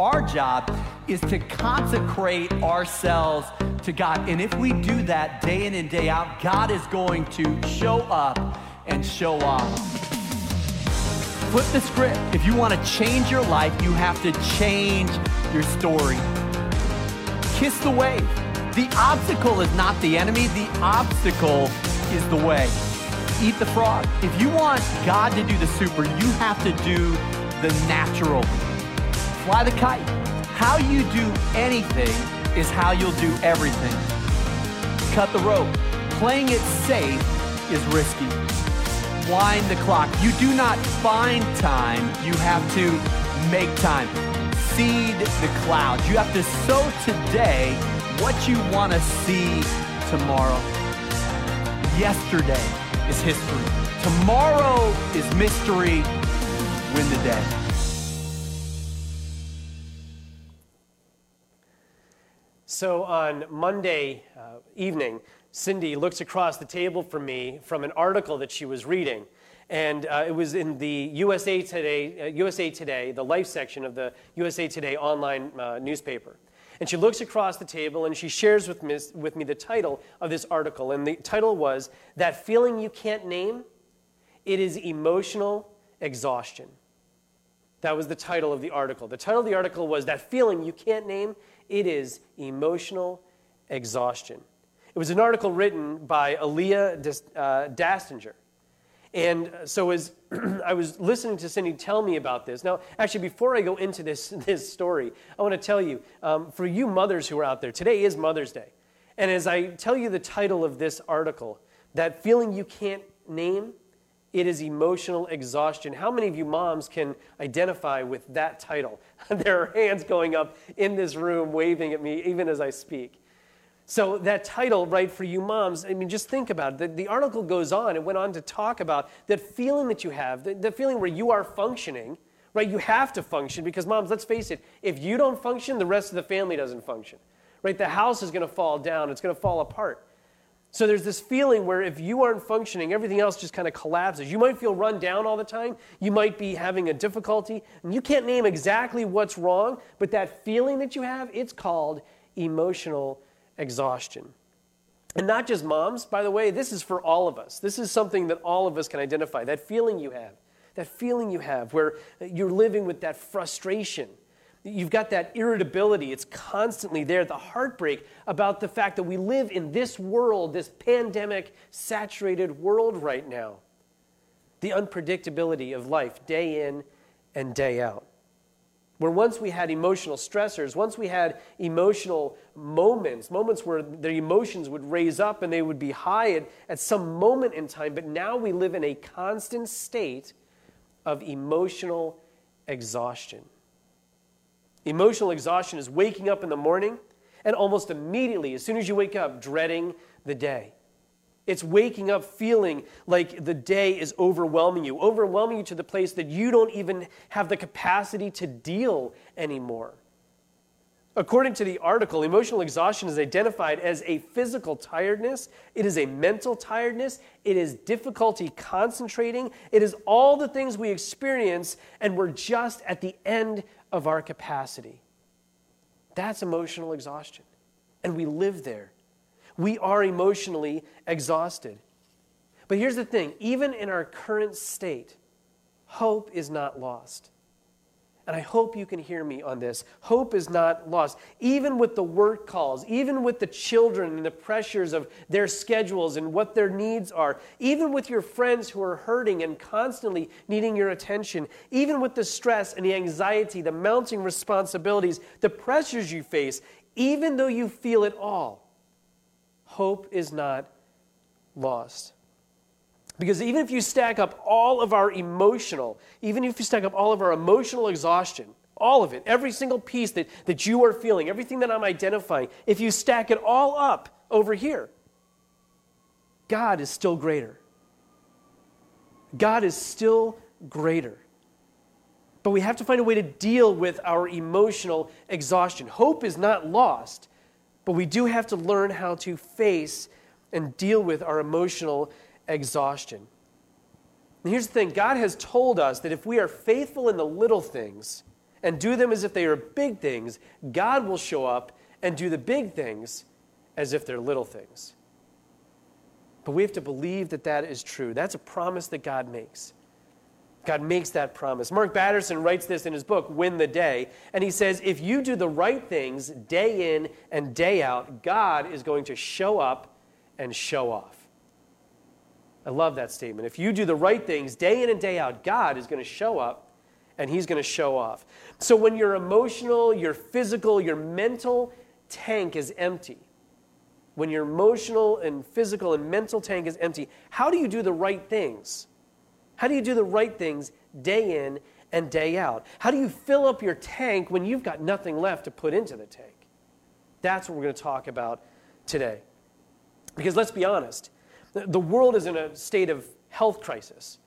Our job is to consecrate ourselves to God. And if we do that day in and day out, God is going to show up and show off. Flip the script. If you want to change your life, you have to change your story. Kiss the wave. The obstacle is not the enemy, the obstacle is the way. Eat the frog. If you want God to do the super, you have to do the natural. Fly the kite. How you do anything is how you'll do everything. Cut the rope. Playing it safe is risky. Wind the clock. You do not find time, you have to make time. Seed the clouds. You have to sow today what you want to see tomorrow. Yesterday is history. Tomorrow is mystery. Win the day. So on Monday uh, evening, Cindy looks across the table from me from an article that she was reading. And uh, it was in the USA Today, uh, USA Today, the life section of the USA Today online uh, newspaper. And she looks across the table and she shares with me, with me the title of this article. And the title was That Feeling You Can't Name? It is Emotional Exhaustion. That was the title of the article. The title of the article was That Feeling You Can't Name? It is Emotional Exhaustion. It was an article written by Alia uh, Dastagir. And so as I was listening to Cindy tell me about this, now, actually, before I go into this, this story, I want to tell you um, for you mothers who are out there, today is Mother's Day. And as I tell you the title of this article, that feeling you can't name, it is emotional exhaustion. How many of you moms can identify with that title? there are hands going up in this room waving at me even as I speak. So, that title, right, for you moms, I mean, just think about it. The, the article goes on, it went on to talk about that feeling that you have, the, the feeling where you are functioning, right? You have to function because, moms, let's face it, if you don't function, the rest of the family doesn't function, right? The house is going to fall down, it's going to fall apart. So there's this feeling where if you aren't functioning, everything else just kind of collapses. You might feel run down all the time. You might be having a difficulty. And you can't name exactly what's wrong, but that feeling that you have, it's called emotional exhaustion. And not just moms, by the way, this is for all of us. This is something that all of us can identify. That feeling you have, that feeling you have where you're living with that frustration. You've got that irritability. It's constantly there, the heartbreak about the fact that we live in this world, this pandemic saturated world right now. The unpredictability of life day in and day out. Where once we had emotional stressors, once we had emotional moments, moments where the emotions would raise up and they would be high at, at some moment in time, but now we live in a constant state of emotional exhaustion. Emotional exhaustion is waking up in the morning and almost immediately, as soon as you wake up, dreading the day. It's waking up feeling like the day is overwhelming you, overwhelming you to the place that you don't even have the capacity to deal anymore. According to the article, emotional exhaustion is identified as a physical tiredness, it is a mental tiredness, it is difficulty concentrating, it is all the things we experience, and we're just at the end of our capacity. That's emotional exhaustion. And we live there we are emotionally exhausted. But here's the thing even in our current state, hope is not lost. And I hope you can hear me on this. Hope is not lost. Even with the work calls, even with the children and the pressures of their schedules and what their needs are, even with your friends who are hurting and constantly needing your attention, even with the stress and the anxiety, the mounting responsibilities, the pressures you face, even though you feel it all, hope is not lost. Because even if you stack up all of our emotional, even if you stack up all of our emotional exhaustion, all of it, every single piece that, that you are feeling, everything that I'm identifying, if you stack it all up over here, God is still greater. God is still greater. But we have to find a way to deal with our emotional exhaustion. Hope is not lost, but we do have to learn how to face and deal with our emotional exhaustion. And here's the thing God has told us that if we are faithful in the little things, and do them as if they are big things, God will show up and do the big things as if they're little things. But we have to believe that that is true. That's a promise that God makes. God makes that promise. Mark Batterson writes this in his book, Win the Day, and he says, If you do the right things day in and day out, God is going to show up and show off. I love that statement. If you do the right things day in and day out, God is going to show up and he's going to show off. So when your emotional, your physical, your mental tank is empty, when your emotional and physical and mental tank is empty, how do you do the right things? How do you do the right things day in and day out? How do you fill up your tank when you've got nothing left to put into the tank? That's what we're going to talk about today. Because let's be honest, the world is in a state of health crisis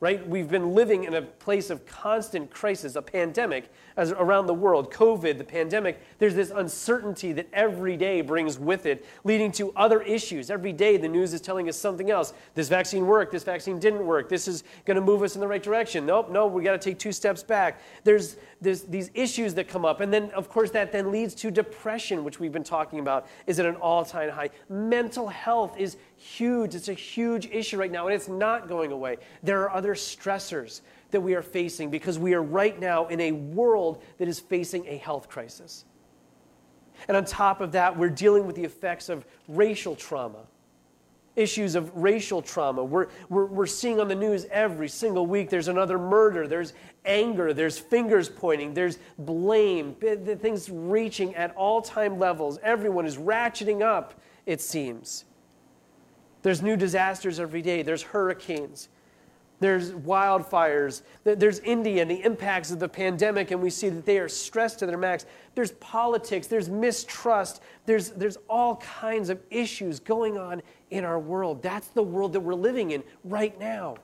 right? We've been living in a place of constant crisis, a pandemic as around the world, COVID, the pandemic. There's this uncertainty that every day brings with it, leading to other issues. Every day the news is telling us something else. This vaccine worked, this vaccine didn't work, this is going to move us in the right direction. Nope, no, we got to take two steps back. There's, there's these issues that come up. And then, of course, that then leads to depression, which we've been talking about, is at an all time high. Mental health is huge. It's a huge issue right now, and it's not going away. There are other stressors that we are facing because we are right now in a world that is facing a health crisis. And on top of that, we're dealing with the effects of racial trauma, issues of racial trauma. We're, we're, we're seeing on the news every single week there's another murder, there's anger, there's fingers pointing, there's blame, the things reaching at all time levels. Everyone is ratcheting up, it seems. There's new disasters every day. There's hurricanes. There's wildfires. There's India and the impacts of the pandemic, and we see that they are stressed to their max. There's politics. There's mistrust. There's, there's all kinds of issues going on in our world. That's the world that we're living in right now.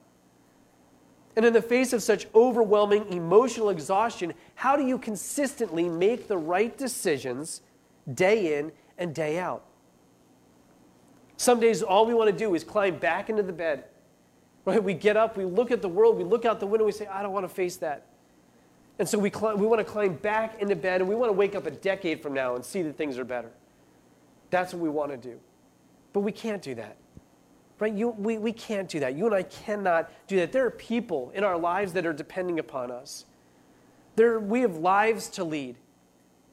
And in the face of such overwhelming emotional exhaustion, how do you consistently make the right decisions day in and day out? Some days, all we want to do is climb back into the bed. Right? We get up, we look at the world, we look out the window, we say, I don't want to face that. And so we, we want to climb back into bed and we want to wake up a decade from now and see that things are better. That's what we want to do. But we can't do that. Right? You, we, we can't do that. You and I cannot do that. There are people in our lives that are depending upon us. There, we have lives to lead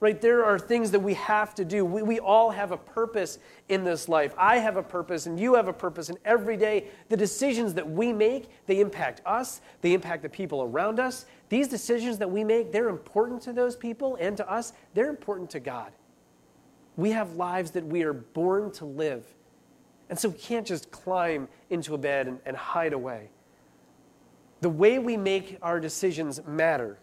right? There are things that we have to do. We, we all have a purpose in this life. I have a purpose, and you have a purpose. And every day, the decisions that we make, they impact us, they impact the people around us. These decisions that we make, they're important to those people and to us, they're important to God. We have lives that we are born to live. And so we can't just climb into a bed and, and hide away. The way we make our decisions matter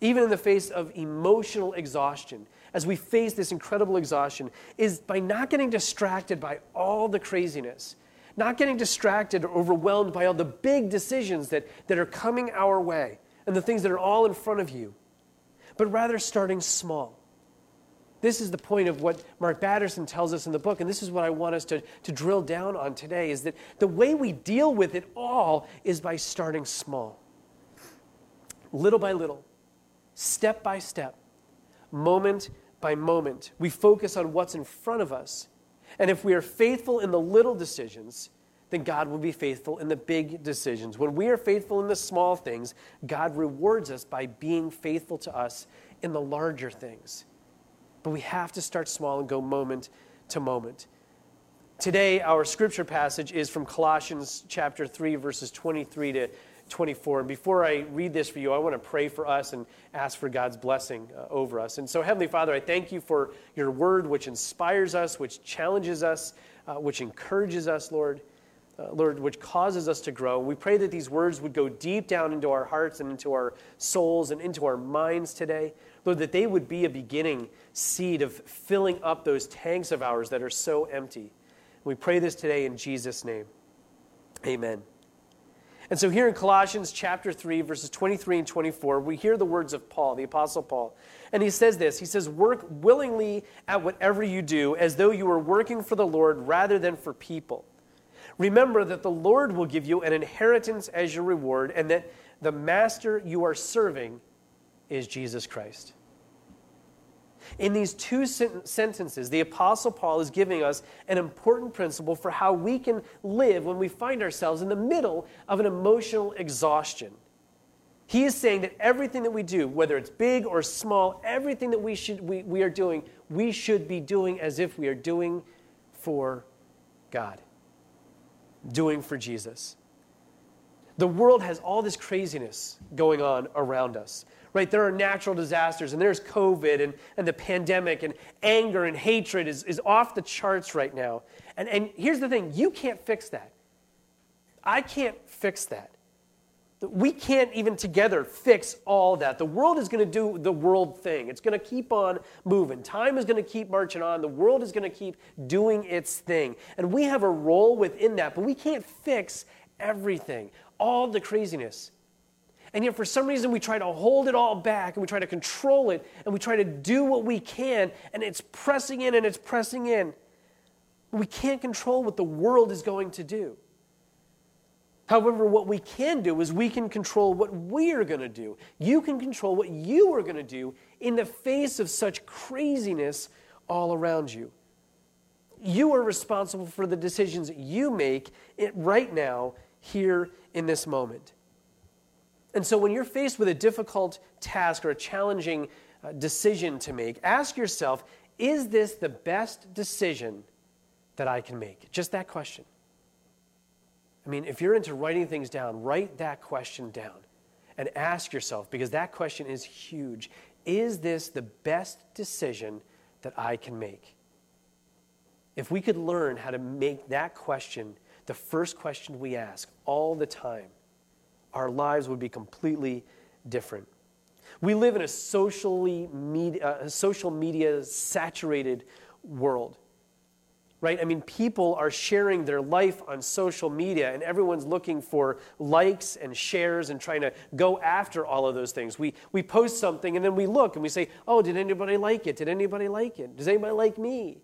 even in the face of emotional exhaustion, as we face this incredible exhaustion, is by not getting distracted by all the craziness, not getting distracted or overwhelmed by all the big decisions that, that are coming our way and the things that are all in front of you, but rather starting small. This is the point of what Mark Batterson tells us in the book, and this is what I want us to, to drill down on today is that the way we deal with it all is by starting small. Little by little, step by step, moment by moment. We focus on what's in front of us. And if we are faithful in the little decisions, then God will be faithful in the big decisions. When we are faithful in the small things, God rewards us by being faithful to us in the larger things. But we have to start small and go moment to moment. Today, our scripture passage is from Colossians chapter 3, verses 23 to 24. And before I read this for you, I want to pray for us and ask for God's blessing uh, over us. And so, Heavenly Father, I thank you for your word, which inspires us, which challenges us, uh, which encourages us, Lord. Uh, Lord, which causes us to grow. We pray that these words would go deep down into our hearts and into our souls and into our minds today. Lord, that they would be a beginning seed of filling up those tanks of ours that are so empty. We pray this today in Jesus' name. Amen. And so here in Colossians chapter 3, verses 23 and 24, we hear the words of Paul, the Apostle Paul. And he says this He says, Work willingly at whatever you do, as though you were working for the Lord rather than for people. Remember that the Lord will give you an inheritance as your reward, and that the master you are serving is Jesus Christ. In these two sentences, the Apostle Paul is giving us an important principle for how we can live when we find ourselves in the middle of an emotional exhaustion. He is saying that everything that we do, whether it's big or small, everything that we, should, we, we are doing, we should be doing as if we are doing for God, doing for Jesus. The world has all this craziness going on around us, right? There are natural disasters, and there's COVID, and, and the pandemic, and anger and hatred is, is off the charts right now. And, and here's the thing you can't fix that. I can't fix that. We can't even together fix all that. The world is going to do the world thing. It's going to keep on moving. Time is going to keep marching on. The world is going to keep doing its thing. And we have a role within that, but we can't fix everything, all the craziness. And yet, for some reason, we try to hold it all back and we try to control it and we try to do what we can, and it's pressing in and it's pressing in. We can't control what the world is going to do. However, what we can do is we can control what we're going to do. You can control what you are going to do in the face of such craziness all around you. You are responsible for the decisions you make right now, here in this moment. And so, when you're faced with a difficult task or a challenging uh, decision to make, ask yourself is this the best decision that I can make? Just that question. I mean, if you're into writing things down, write that question down and ask yourself, because that question is huge is this the best decision that I can make? If we could learn how to make that question the first question we ask all the time, our lives would be completely different. We live in a socially media, a social media saturated world right? I mean, people are sharing their life on social media, and everyone's looking for likes and shares and trying to go after all of those things. We, we post something, and then we look and we say, Oh, did anybody like it? Did anybody like it? Does anybody like me?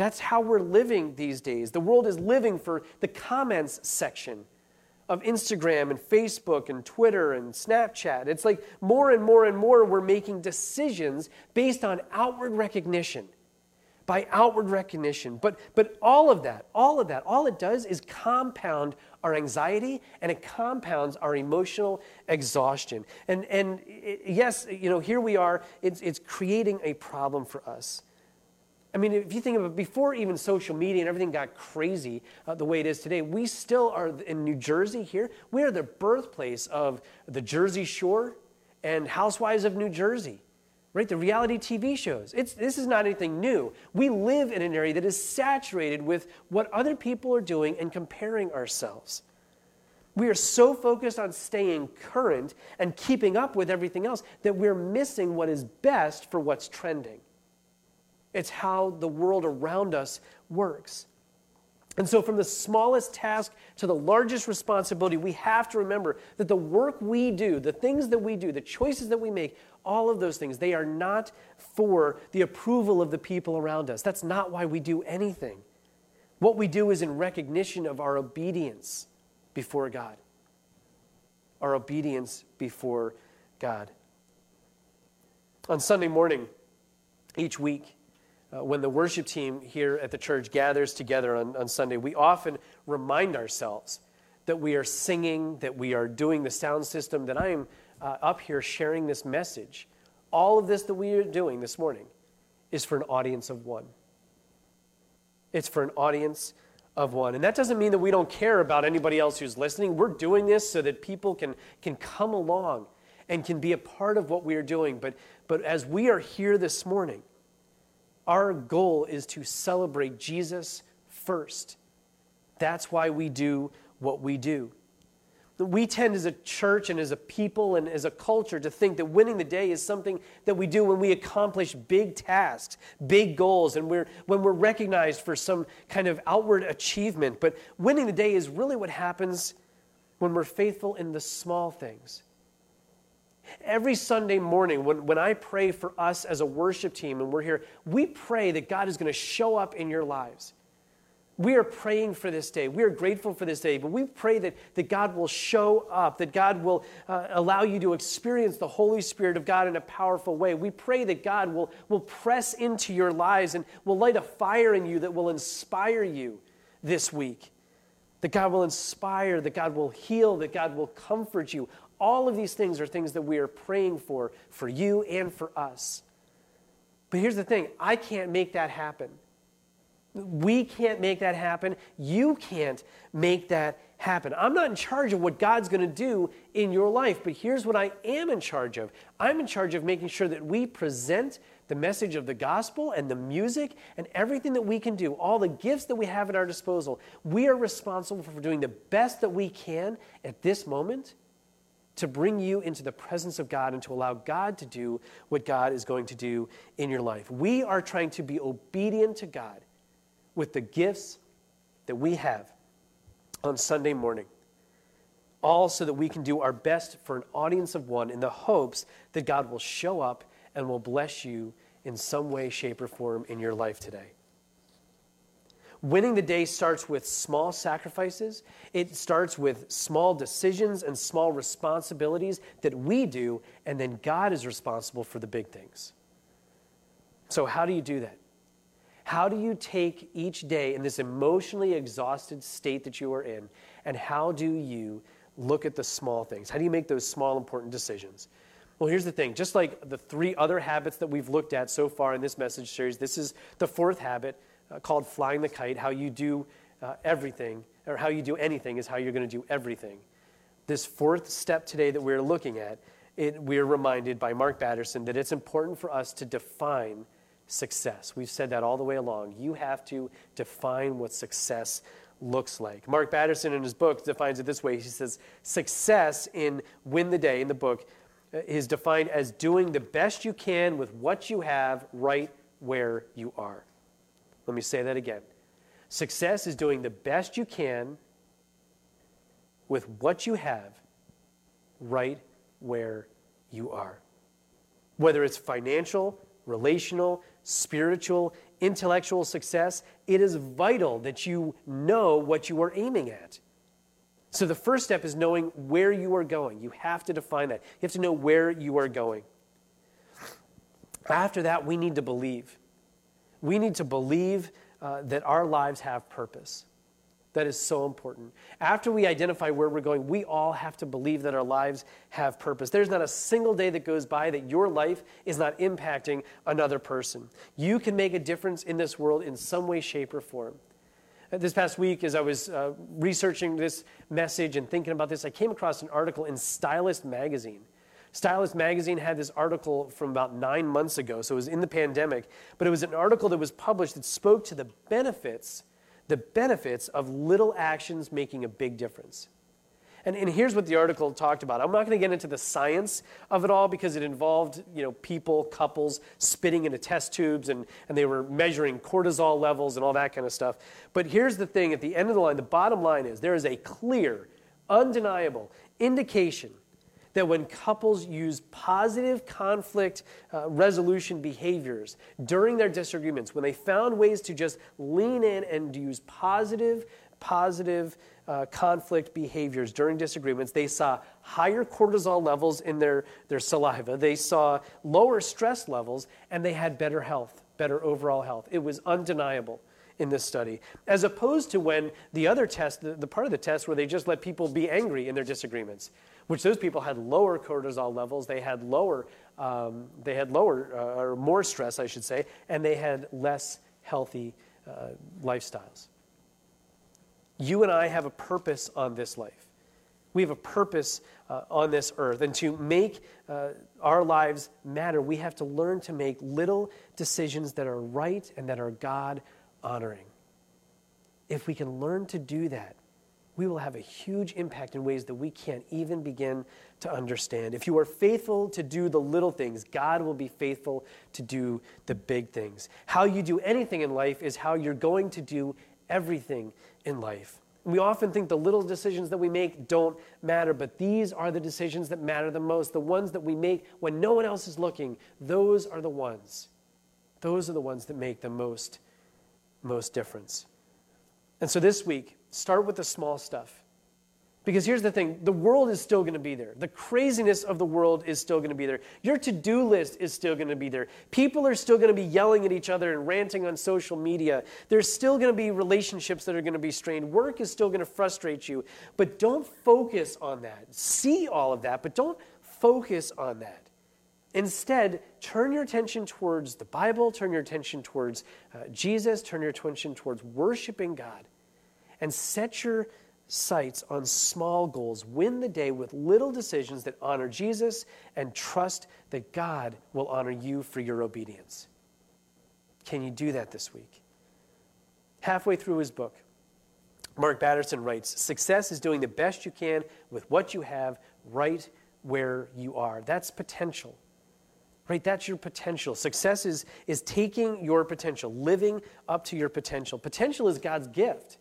That's how we're living these days. The world is living for the comments section of Instagram and Facebook and Twitter and Snapchat. It's like more and more and more we're making decisions based on outward recognition by outward recognition. But, but all of that, all of that, all it does is compound our anxiety and it compounds our emotional exhaustion. And, and yes, you know, here we are, it's, it's creating a problem for us. I mean, if you think of it, before even social media and everything got crazy uh, the way it is today, we still are in New Jersey here. We are the birthplace of the Jersey Shore and Housewives of New Jersey right? The reality TV shows. It's, this is not anything new. We live in an area that is saturated with what other people are doing and comparing ourselves. We are so focused on staying current and keeping up with everything else that we're missing what is best for what's trending. It's how the world around us works. And so, from the smallest task to the largest responsibility, we have to remember that the work we do, the things that we do, the choices that we make, all of those things, they are not for the approval of the people around us. That's not why we do anything. What we do is in recognition of our obedience before God. Our obedience before God. On Sunday morning, each week, uh, when the worship team here at the church gathers together on, on Sunday, we often remind ourselves that we are singing, that we are doing the sound system, that I am uh, up here sharing this message. All of this that we are doing this morning is for an audience of one. It's for an audience of one. And that doesn't mean that we don't care about anybody else who's listening. We're doing this so that people can, can come along and can be a part of what we are doing. But, but as we are here this morning, our goal is to celebrate Jesus first. That's why we do what we do. We tend as a church and as a people and as a culture to think that winning the day is something that we do when we accomplish big tasks, big goals, and we're, when we're recognized for some kind of outward achievement. But winning the day is really what happens when we're faithful in the small things. Every Sunday morning, when, when I pray for us as a worship team and we're here, we pray that God is going to show up in your lives. We are praying for this day. We are grateful for this day, but we pray that, that God will show up, that God will uh, allow you to experience the Holy Spirit of God in a powerful way. We pray that God will, will press into your lives and will light a fire in you that will inspire you this week. That God will inspire, that God will heal, that God will comfort you. All of these things are things that we are praying for, for you and for us. But here's the thing I can't make that happen. We can't make that happen. You can't make that happen. I'm not in charge of what God's going to do in your life, but here's what I am in charge of I'm in charge of making sure that we present the message of the gospel and the music and everything that we can do, all the gifts that we have at our disposal. We are responsible for doing the best that we can at this moment to bring you into the presence of God and to allow God to do what God is going to do in your life. We are trying to be obedient to God with the gifts that we have on Sunday morning, all so that we can do our best for an audience of one in the hopes that God will show up and will bless you in some way, shape, or form in your life today. Winning the day starts with small sacrifices. It starts with small decisions and small responsibilities that we do, and then God is responsible for the big things. So, how do you do that? How do you take each day in this emotionally exhausted state that you are in, and how do you look at the small things? How do you make those small, important decisions? Well, here's the thing just like the three other habits that we've looked at so far in this message series, this is the fourth habit called flying the kite. How you do uh, everything, or how you do anything, is how you're going to do everything. This fourth step today that we're looking at, it, we're reminded by Mark Batterson that it's important for us to define success. We've said that all the way along. You have to define what success looks like. Mark Batterson, in his book, defines it this way He says, Success in Win the Day, in the book, uh, is defined as doing the best you can with what you have right where you are. Let me say that again. Success is doing the best you can with what you have right where you are. Whether it's financial, relational, spiritual, intellectual success, it is vital that you know what you are aiming at. So the first step is knowing where you are going. You have to define that. You have to know where you are going. After that, we need to believe. We need to believe uh, that our lives have purpose. That is so important. After we identify where we're going, we all have to believe that our lives have purpose. There's not a single day that goes by that your life is not impacting another person. You can make a difference in this world in some way, shape, or form. Uh, this past week, as I was uh, researching this message and thinking about this, I came across an article in Stylist magazine. Stylist magazine had this article from about nine months ago, so it was in the pandemic, but it was an article that was published that spoke to the benefits the benefits of little actions making a big difference. And, and here's what the article talked about. I'm not going to get into the science of it all because it involved you know, people, couples spitting into test tubes and, and they were measuring cortisol levels and all that kind of stuff. But here's the thing at the end of the line, the bottom line is there is a clear, undeniable indication that when couples use positive conflict uh, resolution behaviors during their disagreements, when they found ways to just lean in and use positive, positive uh, conflict behaviors during disagreements, they saw higher cortisol levels in their, their saliva, they saw lower stress levels, and they had better health, better overall health. It was undeniable in this study, as opposed to when the other test, the, the part of the test where they just let people be angry in their disagreements which those people had lower cortisol levels, they had lower, um, they had lower uh, or more stress, I should say, and they had less healthy uh, lifestyles. You and I have a purpose on this life. We have a purpose uh, on this earth. And to make uh, our lives matter, we have to learn to make little decisions that are right and that are God honoring. If we can learn to do that, we will have a huge impact in ways that we can't even begin to understand. If you are faithful to do the little things, God will be faithful to do the big things. How you do anything in life is how you're going to do everything in life. We often think the little decisions that we make don't matter, but these are the decisions that matter the most. The ones that we make when no one else is looking, those are the ones. Those are the ones that make the most, most difference. And so this week, start with the small stuff. Because here's the thing the world is still going to be there. The craziness of the world is still going to be there. Your to do list is still going to be there. People are still going to be yelling at each other and ranting on social media. There's still going to be relationships that are going to be strained. Work is still going to frustrate you. But don't focus on that. See all of that, but don't focus on that. Instead, turn your attention towards the Bible, turn your attention towards uh, Jesus, turn your attention towards worshiping God, and set your sights on small goals. Win the day with little decisions that honor Jesus and trust that God will honor you for your obedience. Can you do that this week? Halfway through his book, Mark Batterson writes Success is doing the best you can with what you have right where you are. That's potential. Right? That's your potential. Success is, is taking your potential, living up to your potential. Potential is God's gift.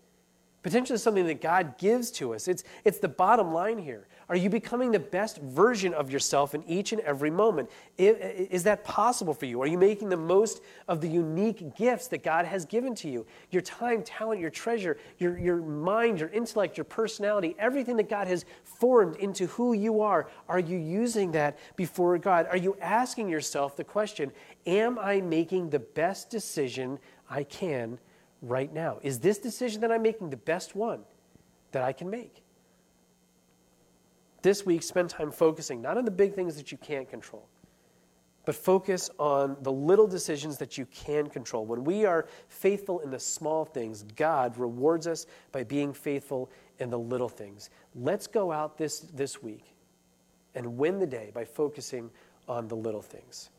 Potential is something that God gives to us. It's, it's the bottom line here. Are you becoming the best version of yourself in each and every moment? Is that possible for you? Are you making the most of the unique gifts that God has given to you? Your time, talent, your treasure, your, your mind, your intellect, your personality, everything that God has formed into who you are. Are you using that before God? Are you asking yourself the question Am I making the best decision I can right now? Is this decision that I'm making the best one that I can make? This week, spend time focusing not on the big things that you can't control, but focus on the little decisions that you can control. When we are faithful in the small things, God rewards us by being faithful in the little things. Let's go out this, this week and win the day by focusing on the little things.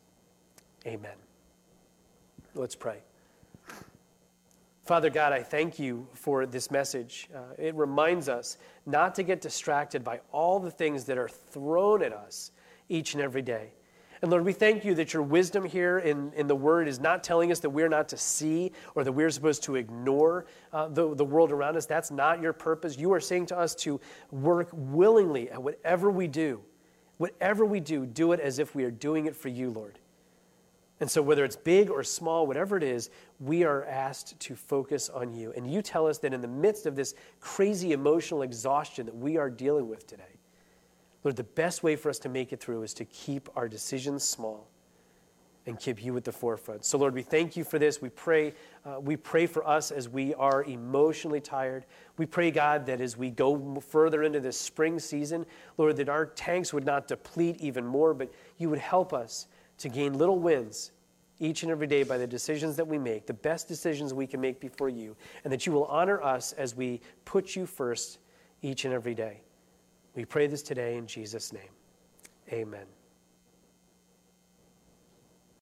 Amen. Let's pray. Father God, I thank you for this message. Uh, it reminds us not to get distracted by all the things that are thrown at us each and every day. And Lord, we thank you that your wisdom here in, in the word is not telling us that we're not to see or that we're supposed to ignore uh, the, the world around us. That's not your purpose. You are saying to us to work willingly at whatever we do. Whatever we do, do it as if we are doing it for you, Lord. And so, whether it's big or small, whatever it is, we are asked to focus on you. And you tell us that in the midst of this crazy emotional exhaustion that we are dealing with today, Lord, the best way for us to make it through is to keep our decisions small and keep you at the forefront. So, Lord, we thank you for this. We pray, uh, we pray for us as we are emotionally tired. We pray, God, that as we go further into this spring season, Lord, that our tanks would not deplete even more, but you would help us to gain little wins each and every day by the decisions that we make, the best decisions we can make before you, and that you will honor us as we put you first each and every day. We pray this today in Jesus' name. Amen.